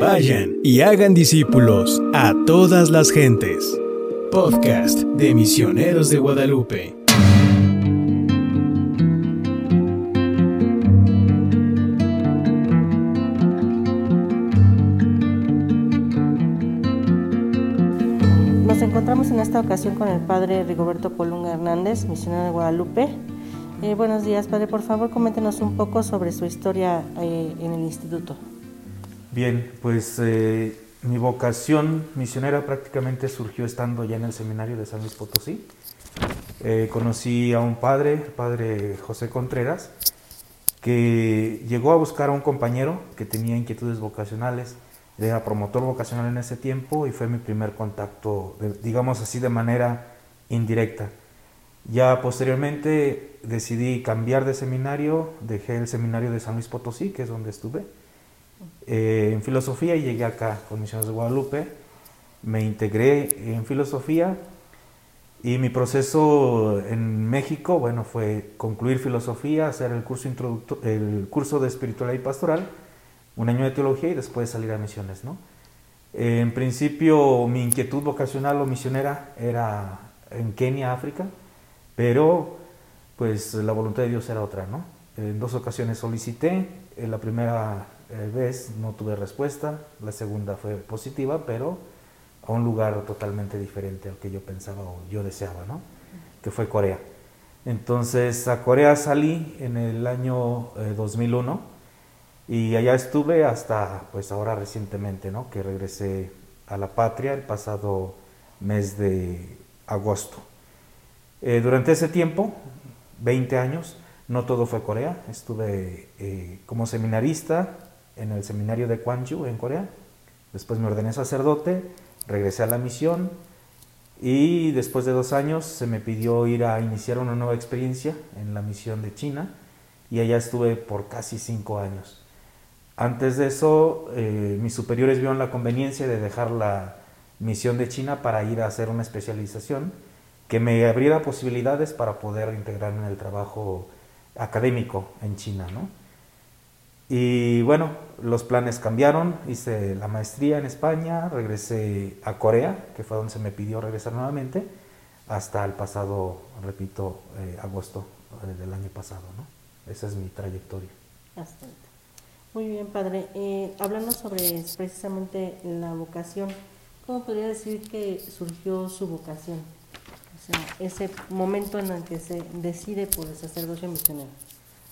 Vayan y hagan discípulos a todas las gentes. Podcast de Misioneros de Guadalupe. Nos encontramos en esta ocasión con el padre Rigoberto Colunga Hernández, misionero de Guadalupe. Eh, buenos días, padre. Por favor, coméntenos un poco sobre su historia eh, en el instituto. Bien, pues eh, mi vocación misionera prácticamente surgió estando ya en el seminario de San Luis Potosí. Eh, conocí a un padre, el padre José Contreras, que llegó a buscar a un compañero que tenía inquietudes vocacionales, era promotor vocacional en ese tiempo y fue mi primer contacto, digamos así, de manera indirecta. Ya posteriormente decidí cambiar de seminario, dejé el seminario de San Luis Potosí, que es donde estuve, eh, en filosofía y llegué acá con Misiones de Guadalupe. Me integré en filosofía y mi proceso en México, bueno, fue concluir filosofía, hacer el curso, el curso de espiritualidad y pastoral, un año de teología y después salir a misiones, ¿no? En principio mi inquietud vocacional o misionera era en Kenia, África, pero pues la voluntad de Dios era otra, ¿no? En dos ocasiones solicité, en la primera vez no tuve respuesta, la segunda fue positiva, pero a un lugar totalmente diferente al que yo pensaba o yo deseaba, ¿no? Que fue Corea. Entonces a Corea salí en el año eh, 2001 y allá estuve hasta pues ahora recientemente, ¿no? Que regresé a la patria el pasado mes de agosto. Eh, durante ese tiempo, 20 años, no todo fue Corea. Estuve eh, como seminarista en el seminario de Gwangju en Corea. Después me ordené sacerdote, regresé a la misión y después de dos años se me pidió ir a iniciar una nueva experiencia en la misión de China y allá estuve por casi cinco años. Antes de eso, eh, mis superiores vieron la conveniencia de dejar la misión de China para ir a hacer una especialización que me abriera posibilidades para poder integrarme en el trabajo académico en China, ¿no? Y bueno, los planes cambiaron, hice la maestría en España, regresé a Corea, que fue donde se me pidió regresar nuevamente, hasta el pasado, repito, eh, agosto eh, del año pasado, ¿no? Esa es mi trayectoria. Ahorita. Muy bien, padre. Eh, hablando sobre precisamente la vocación, ¿cómo podría decir que surgió su vocación? O sea, ese momento en el que se decide por el sacerdocio misionero.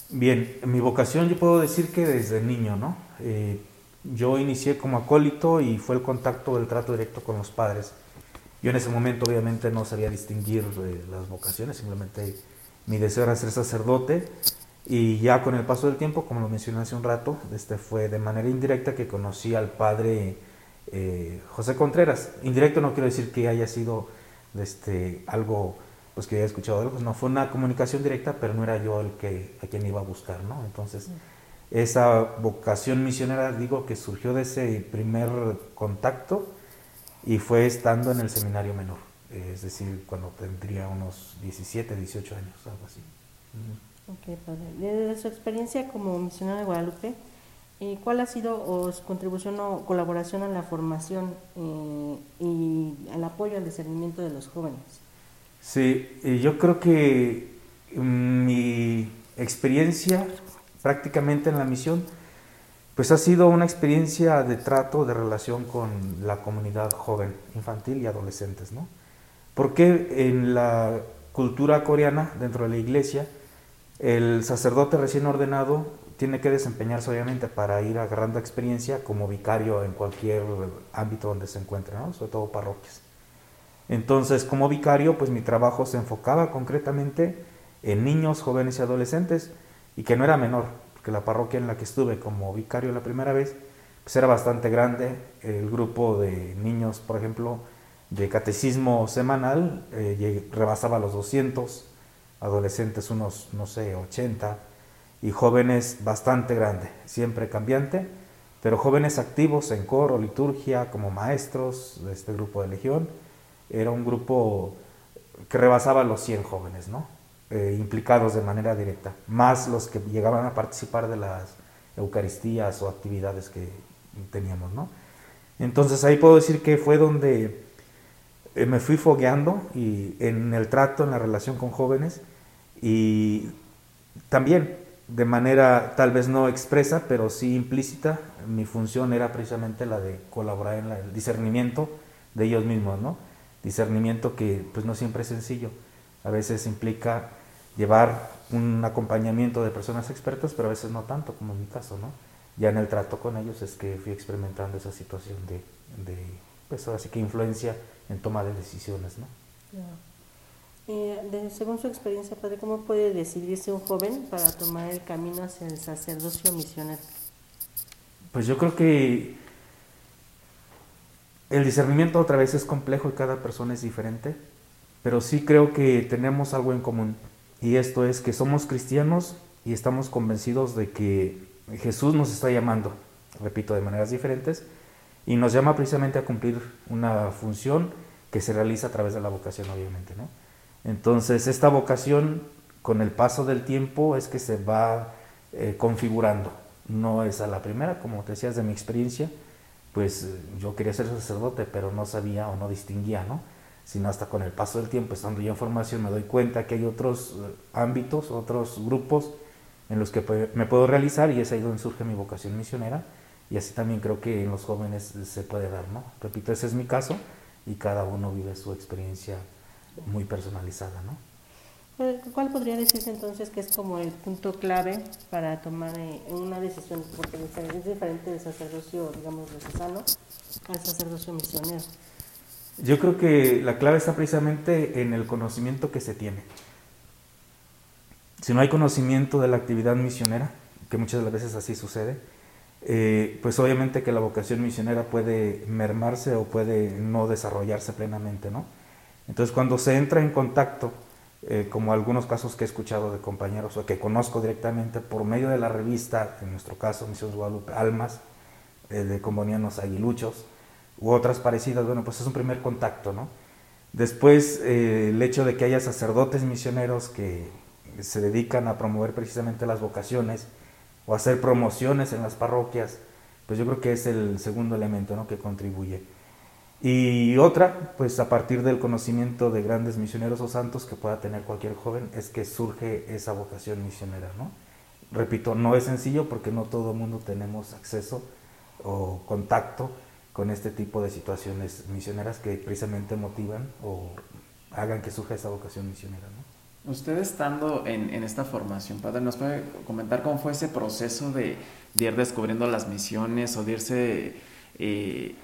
Bien, mi vocación yo puedo decir que desde niño, ¿no? Eh, yo inicié como acólito y fue el contacto, el trato directo con los padres. Yo en ese momento obviamente no sabía distinguir eh, las vocaciones, simplemente mi deseo era ser sacerdote y ya con el paso del tiempo, como lo mencioné hace un rato, este fue de manera indirecta que conocí al padre eh, José Contreras. Indirecto no quiero decir que haya sido este, algo pues que haya escuchado algo, no fue una comunicación directa, pero no era yo el que a quien iba a buscar, ¿no? Entonces, esa vocación misionera, digo, que surgió de ese primer contacto y fue estando en el seminario menor, es decir, cuando tendría unos 17, 18 años, algo así. Ok, padre. Desde su experiencia como misionero de Guadalupe, eh, ¿cuál ha sido su contribución o colaboración a la formación eh, y al apoyo al discernimiento de los jóvenes? Sí, yo creo que mm, mi experiencia prácticamente en la misión, pues ha sido una experiencia de trato, de relación con la comunidad joven, infantil y adolescentes, ¿no? Porque en la cultura coreana, dentro de la iglesia, el sacerdote recién ordenado tiene que desempeñarse obviamente para ir agarrando experiencia como vicario en cualquier ámbito donde se encuentre, ¿no? sobre todo parroquias. Entonces, como vicario, pues mi trabajo se enfocaba concretamente en niños, jóvenes y adolescentes, y que no era menor, porque la parroquia en la que estuve como vicario la primera vez, pues era bastante grande. El grupo de niños, por ejemplo, de catecismo semanal, eh, rebasaba los 200, adolescentes unos, no sé, 80, y jóvenes bastante grande, siempre cambiante, pero jóvenes activos en coro, liturgia, como maestros de este grupo de Legión. Era un grupo que rebasaba los 100 jóvenes, ¿no? Eh, implicados de manera directa, más los que llegaban a participar de las Eucaristías o actividades que teníamos, ¿no? Entonces ahí puedo decir que fue donde eh, me fui fogueando y en el trato, en la relación con jóvenes y también de manera tal vez no expresa, pero sí implícita, mi función era precisamente la de colaborar en el discernimiento de ellos mismos, ¿no? Discernimiento que pues no siempre es sencillo, a veces implica llevar un acompañamiento de personas expertas, pero a veces no tanto, como en mi caso, ¿no? Ya en el trato con ellos es que fui experimentando esa situación de, de pues así que influencia en toma de decisiones, ¿no? Eh, según su experiencia, padre, ¿cómo puede decidirse un joven para tomar el camino hacia el sacerdocio misionero? Pues yo creo que el discernimiento otra vez es complejo y cada persona es diferente, pero sí creo que tenemos algo en común y esto es que somos cristianos y estamos convencidos de que Jesús nos está llamando, repito, de maneras diferentes, y nos llama precisamente a cumplir una función que se realiza a través de la vocación, obviamente, ¿no? Entonces, esta vocación, con el paso del tiempo, es que se va eh, configurando. No es a la primera, como te decías de mi experiencia, pues eh, yo quería ser sacerdote, pero no sabía o no distinguía, ¿no? Sino hasta con el paso del tiempo, estando yo en formación, me doy cuenta que hay otros eh, ámbitos, otros grupos en los que me puedo realizar y es ahí donde surge mi vocación misionera y así también creo que en los jóvenes se puede dar, ¿no? Repito, ese es mi caso y cada uno vive su experiencia muy personalizada, ¿no? ¿Cuál podría decirse entonces que es como el punto clave para tomar eh, una decisión? Porque es diferente del sacerdocio, digamos, diocesano al sacerdocio misionero. Yo creo que la clave está precisamente en el conocimiento que se tiene. Si no hay conocimiento de la actividad misionera, que muchas veces así sucede, eh, pues obviamente que la vocación misionera puede mermarse o puede no desarrollarse plenamente, ¿no? Entonces, cuando se entra en contacto, eh, como algunos casos que he escuchado de compañeros o que conozco directamente por medio de la revista, en nuestro caso, Misiones Guadalupe, Almas, eh, de Combonianos Aguiluchos, u otras parecidas, bueno, pues es un primer contacto, ¿no? Después, eh, el hecho de que haya sacerdotes misioneros que se dedican a promover precisamente las vocaciones o hacer promociones en las parroquias, pues yo creo que es el segundo elemento ¿no? que contribuye. Y otra, pues a partir del conocimiento de grandes misioneros o santos que pueda tener cualquier joven, es que surge esa vocación misionera, ¿no? Repito, no es sencillo porque no todo el mundo tenemos acceso o contacto con este tipo de situaciones misioneras que precisamente motivan o hagan que surja esa vocación misionera, ¿no? Usted estando en, en esta formación, Padre, ¿nos puede comentar cómo fue ese proceso de, de ir descubriendo las misiones o de irse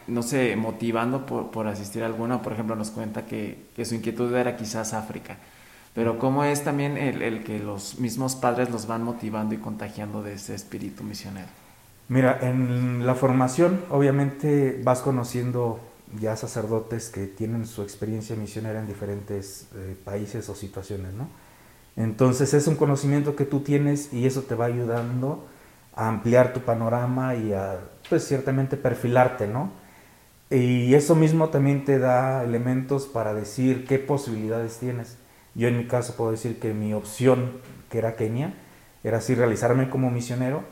no sé, motivando por, asistir a alguna. Por ejemplo, nos cuenta que, su inquietud era quizás África. Pero cómo es también el, que los mismos padres los van motivando y contagiando de ese espíritu misionero. Mira, en la formación obviamente vas conociendo ya sacerdotes que tienen su experiencia misionera en diferentes eh, países o situaciones, ¿no? Entonces es un conocimiento que tú tienes y eso te va ayudando a ampliar tu panorama y a, pues ciertamente perfilarte, ¿no? Y eso mismo también te da elementos para decir qué posibilidades tienes. Yo en mi caso puedo decir que mi opción, que era Kenia, era así realizarme como misionero,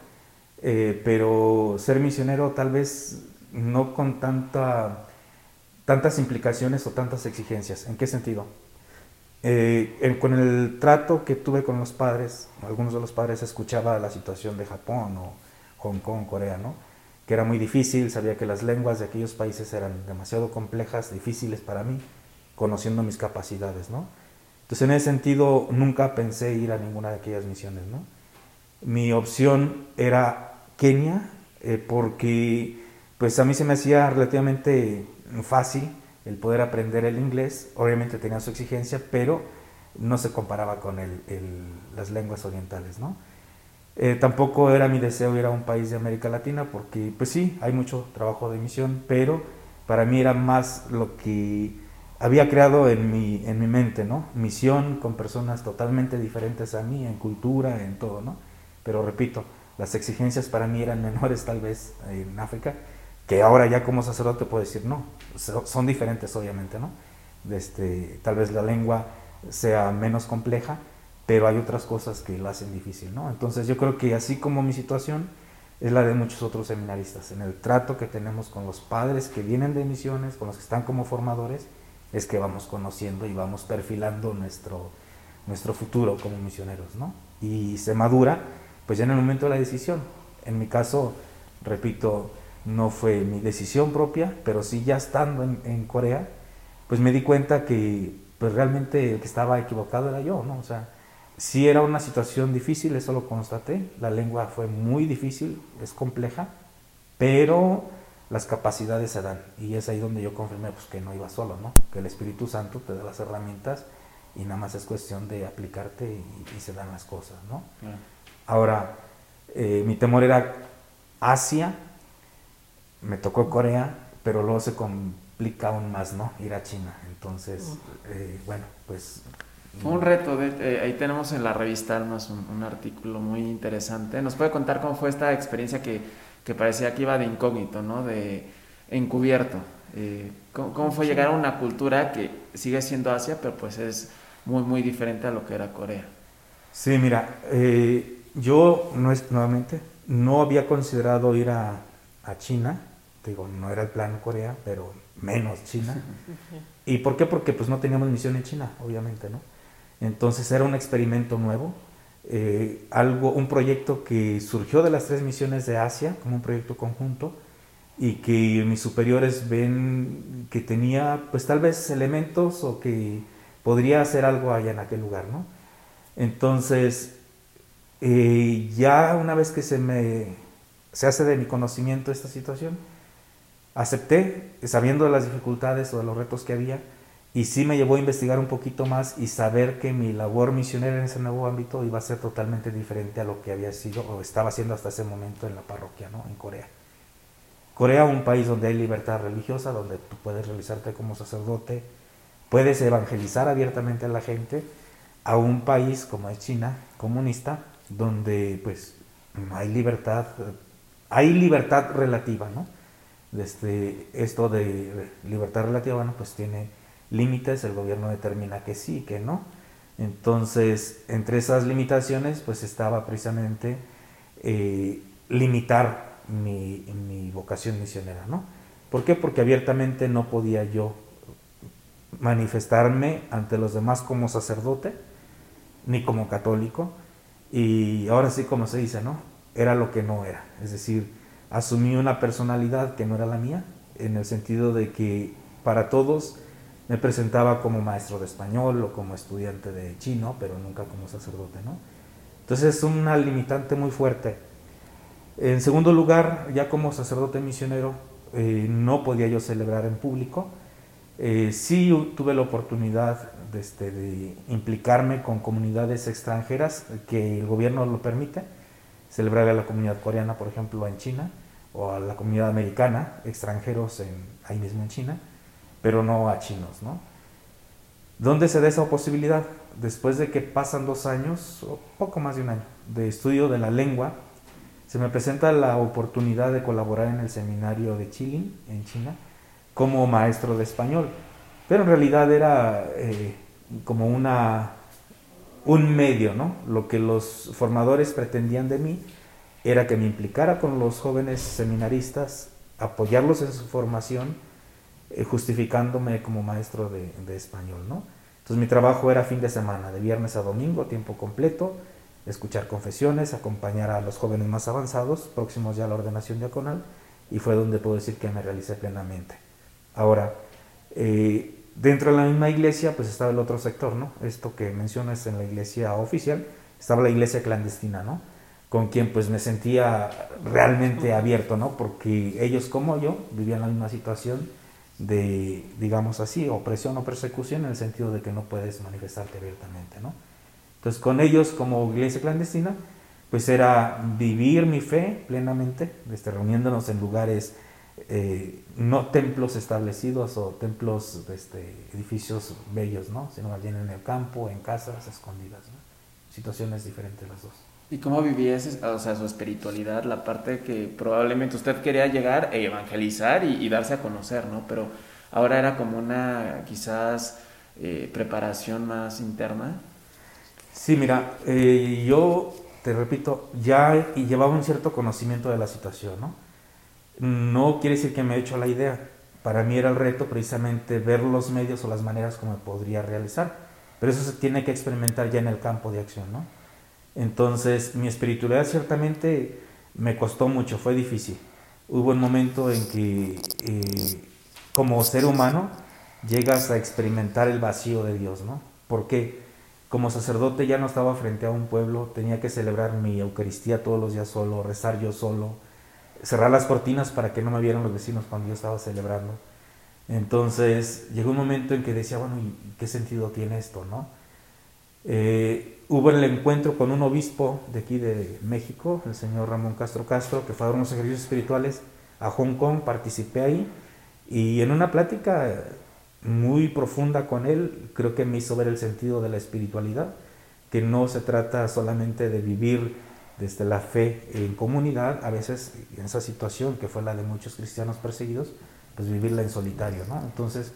eh, pero ser misionero tal vez no con tanta, tantas implicaciones o tantas exigencias. ¿En qué sentido? Eh, con el trato que tuve con los padres, algunos de los padres escuchaba la situación de Japón o Hong Kong, Corea, ¿no? que era muy difícil, sabía que las lenguas de aquellos países eran demasiado complejas, difíciles para mí, conociendo mis capacidades. ¿no? Entonces en ese sentido nunca pensé ir a ninguna de aquellas misiones. ¿no? Mi opción era Kenia, eh, porque pues a mí se me hacía relativamente fácil el poder aprender el inglés, obviamente tenía su exigencia, pero no se comparaba con el, las lenguas orientales, ¿no? Eh, tampoco era mi deseo ir a un país de América Latina porque, pues sí, hay mucho trabajo de misión, pero para mí era más lo que había creado en mi, en mi mente, ¿no? Misión con personas totalmente diferentes a mí, en cultura, en todo, ¿no? Pero repito, las exigencias para mí eran menores tal vez en África, que ahora ya como sacerdote puedo decir, no, son diferentes obviamente, ¿no? Este, tal vez la lengua sea menos compleja, pero hay otras cosas que lo hacen difícil, ¿no? Entonces yo creo que así como mi situación, es la de muchos otros seminaristas. En el trato que tenemos con los padres que vienen de misiones, con los que están como formadores, es que vamos conociendo y vamos perfilando nuestro, nuestro futuro como misioneros, ¿no? Y se madura, pues ya en el momento de la decisión. En mi caso, repito, no fue mi decisión propia, pero sí ya estando en, en Corea, pues me di cuenta que pues realmente el que estaba equivocado era yo, ¿no? O sea, sí era una situación difícil, eso lo constaté, la lengua fue muy difícil, es compleja, pero las capacidades se dan y es ahí donde yo confirmé pues, que no iba solo, ¿no? Que el Espíritu Santo te da las herramientas y nada más es cuestión de aplicarte y, se dan las cosas, ¿no? Ahora, eh, mi temor era Asia, me tocó Corea, pero luego se complica aún más, ¿no? Ir a China. Entonces, eh, bueno, pues... Fue un reto, de, eh, ahí tenemos en la revista Almas un, un, artículo muy interesante. ¿Nos puede contar cómo fue esta experiencia que, que parecía que iba de incógnito, ¿no? De encubierto. Eh, ¿cómo, fue llegar a una cultura que sigue siendo Asia, pero pues es muy, muy diferente a lo que era Corea? Sí, mira, yo no es, nuevamente no había considerado ir a, a China, digo, no era el plan Corea, pero menos China. ¿Y por qué? Porque pues no teníamos misión en China, obviamente, ¿no? Entonces era un experimento nuevo, eh, algo, un proyecto que surgió de las tres misiones de Asia, como un proyecto conjunto, y que mis superiores ven que tenía pues tal vez elementos o que podría hacer algo allá en aquel lugar, ¿no? Entonces, eh, ya una vez que se me se hace de mi conocimiento esta situación, acepté, sabiendo de las dificultades o de los retos que había, y sí me llevó a investigar un poquito más y saber que mi labor misionera en ese nuevo ámbito iba a ser totalmente diferente a lo que había sido o estaba haciendo hasta ese momento en la parroquia, ¿no? En Corea. Corea, un país donde hay libertad religiosa, donde tú puedes realizarte como sacerdote, puedes evangelizar abiertamente a la gente, a un país como es China, comunista, donde pues hay libertad, hay libertad relativa, ¿no? Desde esto de libertad relativa, bueno, pues tiene límites, el gobierno determina que sí, que no. Entonces, entre esas limitaciones, pues estaba precisamente eh, limitar mi, mi, vocación misionera, ¿no? ¿Por qué? Porque abiertamente no podía yo manifestarme ante los demás como sacerdote, ni como católico, y ahora sí como se dice, ¿no? Era lo que no era, es decir, asumí una personalidad que no era la mía, en el sentido de que para todos me presentaba como maestro de español o como estudiante de chino, pero nunca como sacerdote, ¿no? Entonces es una limitante muy fuerte. En segundo lugar, ya como sacerdote misionero, eh, no podía yo celebrar en público. Eh, sí tuve la oportunidad de, este, de, implicarme con comunidades extranjeras que el gobierno lo permite, celebrar a la comunidad coreana, por ejemplo, en China, o a la comunidad americana, extranjeros ahí mismo en China, pero no a chinos, ¿no? ¿Dónde se da esa posibilidad? Después de que pasan dos años, o poco más de un año, de estudio de la lengua, se me presenta la oportunidad de colaborar en el seminario de Chilin, en China, como maestro de español. Pero en realidad era eh, como una, un medio, ¿no? Lo que los formadores pretendían de mí era que me implicara con los jóvenes seminaristas, apoyarlos en su formación, eh, justificándome como maestro de, español, ¿no? Entonces mi trabajo era fin de semana, de viernes a domingo, tiempo completo, escuchar confesiones, acompañar a los jóvenes más avanzados, próximos ya a la ordenación diaconal, y fue donde puedo decir que me realicé plenamente. Ahora, eh, dentro de la misma iglesia, pues estaba el otro sector, ¿no? Esto que mencionas en la iglesia oficial, estaba la iglesia clandestina, ¿no? Con quien pues me sentía realmente abierto, ¿no? Porque ellos como yo vivían la misma situación de, digamos así, opresión o persecución en el sentido de que no puedes manifestarte abiertamente, ¿no? Entonces con ellos como iglesia clandestina, pues era vivir mi fe plenamente, este, reuniéndonos en lugares, eh, no templos establecidos o templos, este, edificios bellos, ¿no? Sino más bien en el campo, en casas escondidas. Situaciones diferentes las dos. ¿Y cómo vivía o sea, su espiritualidad, la parte que probablemente usted quería llegar e evangelizar y, darse a conocer, ¿no? Pero ahora era como una quizás eh, preparación más interna. Sí, mira, eh, yo te repito, ya llevaba un cierto conocimiento de la situación, ¿no? No quiere decir que me he hecho la idea. Para mí era el reto precisamente ver los medios o las maneras como podría realizar. Pero eso se tiene que experimentar ya en el campo de acción, ¿no? Entonces, mi espiritualidad ciertamente me costó mucho, fue difícil. Hubo un momento en que, eh, como ser humano, llegas a experimentar el vacío de Dios, ¿no? Porque como sacerdote ya no estaba frente a un pueblo, tenía que celebrar mi Eucaristía todos los días solo, rezar yo solo, cerrar las cortinas para que no me vieran los vecinos cuando yo estaba celebrando. Entonces llegó un momento en que decía, bueno, ¿y qué sentido tiene esto, no? Eh, hubo el encuentro con un obispo de aquí de México, el señor Ramón Castro Castro, que fue a dar unos ejercicios espirituales a Hong Kong, participé ahí, y en una plática muy profunda con él, creo que me hizo ver el sentido de la espiritualidad, que no se trata solamente de vivir desde la fe en comunidad, a veces en esa situación que fue la de muchos cristianos perseguidos, pues vivirla en solitario, ¿no? Entonces,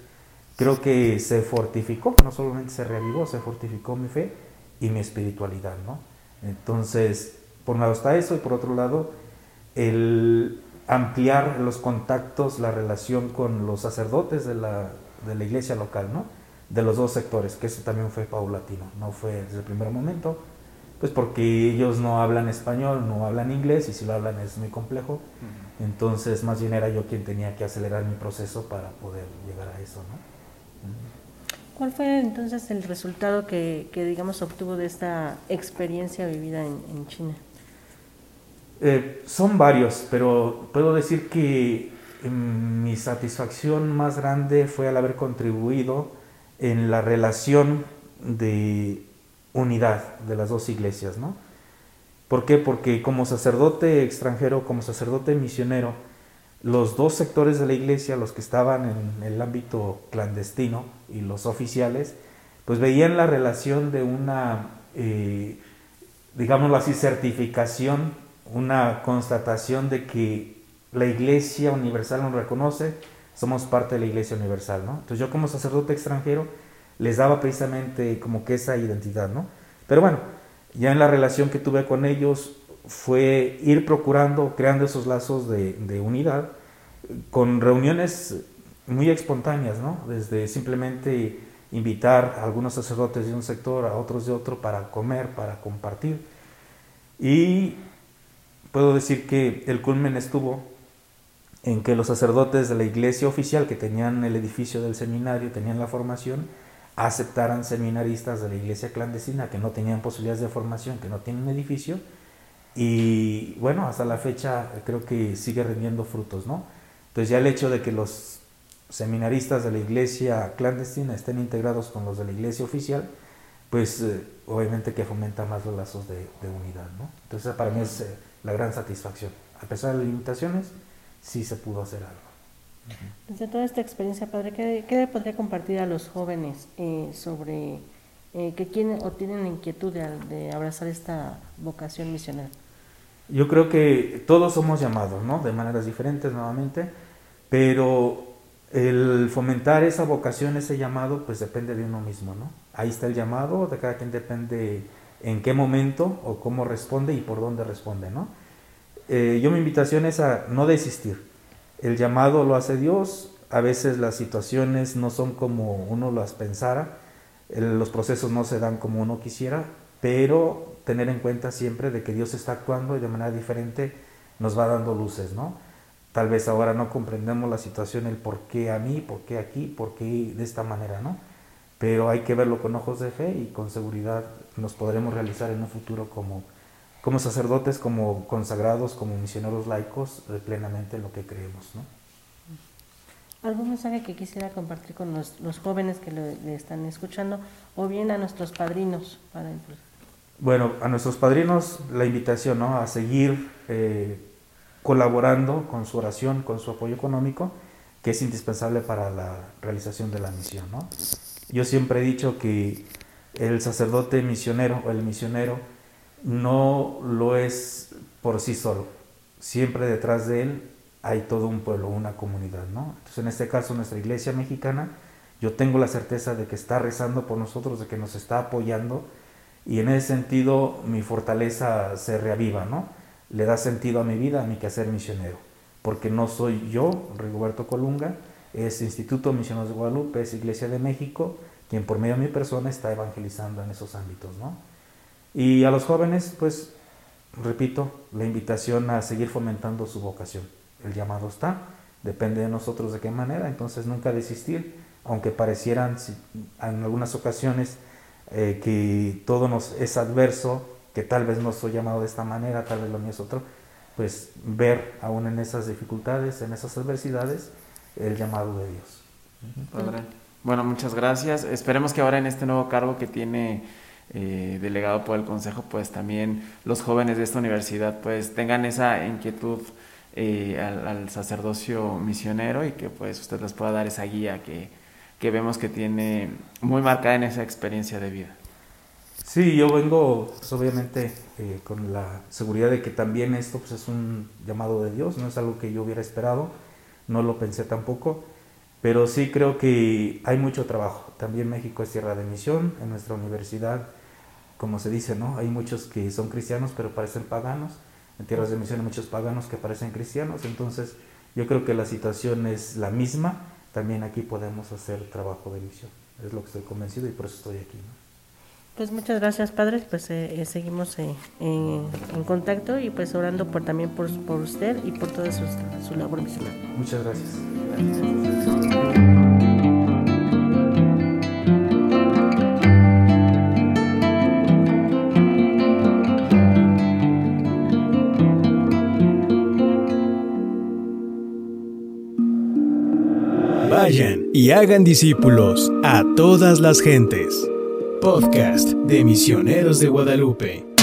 creo que se fortificó, no solamente se reavivó, se fortificó mi fe y mi espiritualidad, ¿no? Entonces, por un lado está eso y por otro lado, el ampliar los contactos, la relación con los sacerdotes de la, de la iglesia local, ¿no? De los dos sectores, que eso también fue paulatino, no fue desde el primer momento, pues porque ellos no hablan español, no hablan inglés y si lo hablan es muy complejo. Entonces, más bien era yo quien tenía que acelerar mi proceso para poder llegar a eso, ¿no? ¿Cuál fue entonces el resultado que, que digamos, obtuvo de esta experiencia vivida en, en China? Eh, son varios, pero puedo decir que mi satisfacción más grande fue al haber contribuido en la relación de unidad de las dos iglesias, ¿no? ¿Por qué? Porque como sacerdote extranjero, como sacerdote misionero, los dos sectores de la iglesia, los que estaban en el ámbito clandestino y los oficiales, pues veían la relación de una, eh, digámoslo así, certificación, una constatación de que la iglesia universal nos reconoce, somos parte de la iglesia universal, ¿no? Entonces yo como sacerdote extranjero les daba precisamente como que esa identidad, ¿no? Pero bueno, ya en la relación que tuve con ellos fue ir procurando, creando esos lazos de, unidad, con reuniones muy espontáneas, ¿no? Desde simplemente invitar a algunos sacerdotes de un sector, a otros de otro, para comer, para compartir. Y puedo decir que el culmen estuvo en que los sacerdotes de la iglesia oficial que tenían el edificio del seminario, tenían la formación, aceptaran seminaristas de la iglesia clandestina que no tenían posibilidades de formación, que no tienen edificio, y bueno, hasta la fecha creo que sigue rindiendo frutos, ¿no? Entonces ya el hecho de que los seminaristas de la iglesia clandestina estén integrados con los de la iglesia oficial, pues eh, obviamente que fomenta más los lazos de, unidad, ¿no? Entonces para mí es eh, la gran satisfacción. A pesar de las limitaciones, sí se pudo hacer algo. Desde toda esta experiencia, padre, ¿qué, qué podría compartir a los jóvenes eh, sobre eh, que quieren o tienen inquietud de, abrazar esta vocación misionera? Yo creo que todos somos llamados, ¿no? De maneras diferentes nuevamente, pero el fomentar esa vocación, ese llamado, pues depende de uno mismo, ¿no? Ahí está el llamado, de cada quien depende en qué momento o cómo responde y por dónde responde, ¿no? Eh, yo mi invitación es a no desistir. El llamado lo hace Dios, a veces las situaciones no son como uno las pensara, los procesos no se dan como uno quisiera, pero tener en cuenta siempre de que Dios está actuando y de manera diferente nos va dando luces, ¿no? Tal vez ahora no comprendemos la situación, el por qué a mí, por qué aquí, por qué de esta manera, ¿no? Pero hay que verlo con ojos de fe y con seguridad nos podremos realizar en un futuro como como sacerdotes, como consagrados, como misioneros laicos, plenamente lo que creemos. ¿no? ¿Algún mensaje que quisiera compartir con los, jóvenes que le, están escuchando o bien a nuestros padrinos? Para bueno, a nuestros padrinos la invitación ¿no? a seguir eh, colaborando con su oración, con su apoyo económico, que es indispensable para la realización de la misión. ¿no? Yo siempre he dicho que el sacerdote misionero o el misionero no lo es por sí solo. Siempre detrás de él hay todo un pueblo, una comunidad, ¿no? Entonces, en este caso, nuestra iglesia mexicana, yo tengo la certeza de que está rezando por nosotros, de que nos está apoyando y en ese sentido mi fortaleza se reaviva, ¿no? Le da sentido a mi vida, a mi quehacer misionero, porque no soy yo, Rigoberto Colunga, es Instituto Misioneros de Guadalupe, es Iglesia de México, quien por medio de mi persona está evangelizando en esos ámbitos, ¿no? Y a los jóvenes, pues, repito, la invitación a seguir fomentando su vocación. El llamado está, depende de nosotros de qué manera, entonces nunca desistir, aunque parecieran en algunas ocasiones eh, que todo nos es adverso, que tal vez no soy llamado de esta manera, tal vez lo mío es otro, pues ver aún en esas dificultades, en esas adversidades, el llamado de Dios. Padre. Bueno, muchas gracias. Esperemos que ahora en este nuevo cargo que tiene eh, delegado por el Consejo, pues también los jóvenes de esta universidad pues tengan esa inquietud eh, al, sacerdocio misionero y que pues usted les pueda dar esa guía que, que vemos que tiene muy marcada en esa experiencia de vida. Sí, yo vengo pues, obviamente eh, con la seguridad de que también esto pues, es un llamado de Dios, no es algo que yo hubiera esperado no lo pensé tampoco, pero sí creo que hay mucho trabajo. También México es tierra de misión, en nuestra universidad, como se dice, ¿no? Hay muchos que son cristianos pero parecen paganos, en tierras de misión hay muchos paganos que parecen cristianos, entonces yo creo que la situación es la misma, también aquí podemos hacer trabajo de misión, es lo que estoy convencido y por eso estoy aquí. ¿no? Pues muchas gracias, padres. Pues eh, eh, seguimos eh, en contacto y pues orando por también por, por usted y por toda su, su labor misional. Muchas gracias. Vayan y hagan discípulos a todas las gentes podcast de Misioneros de Guadalupe.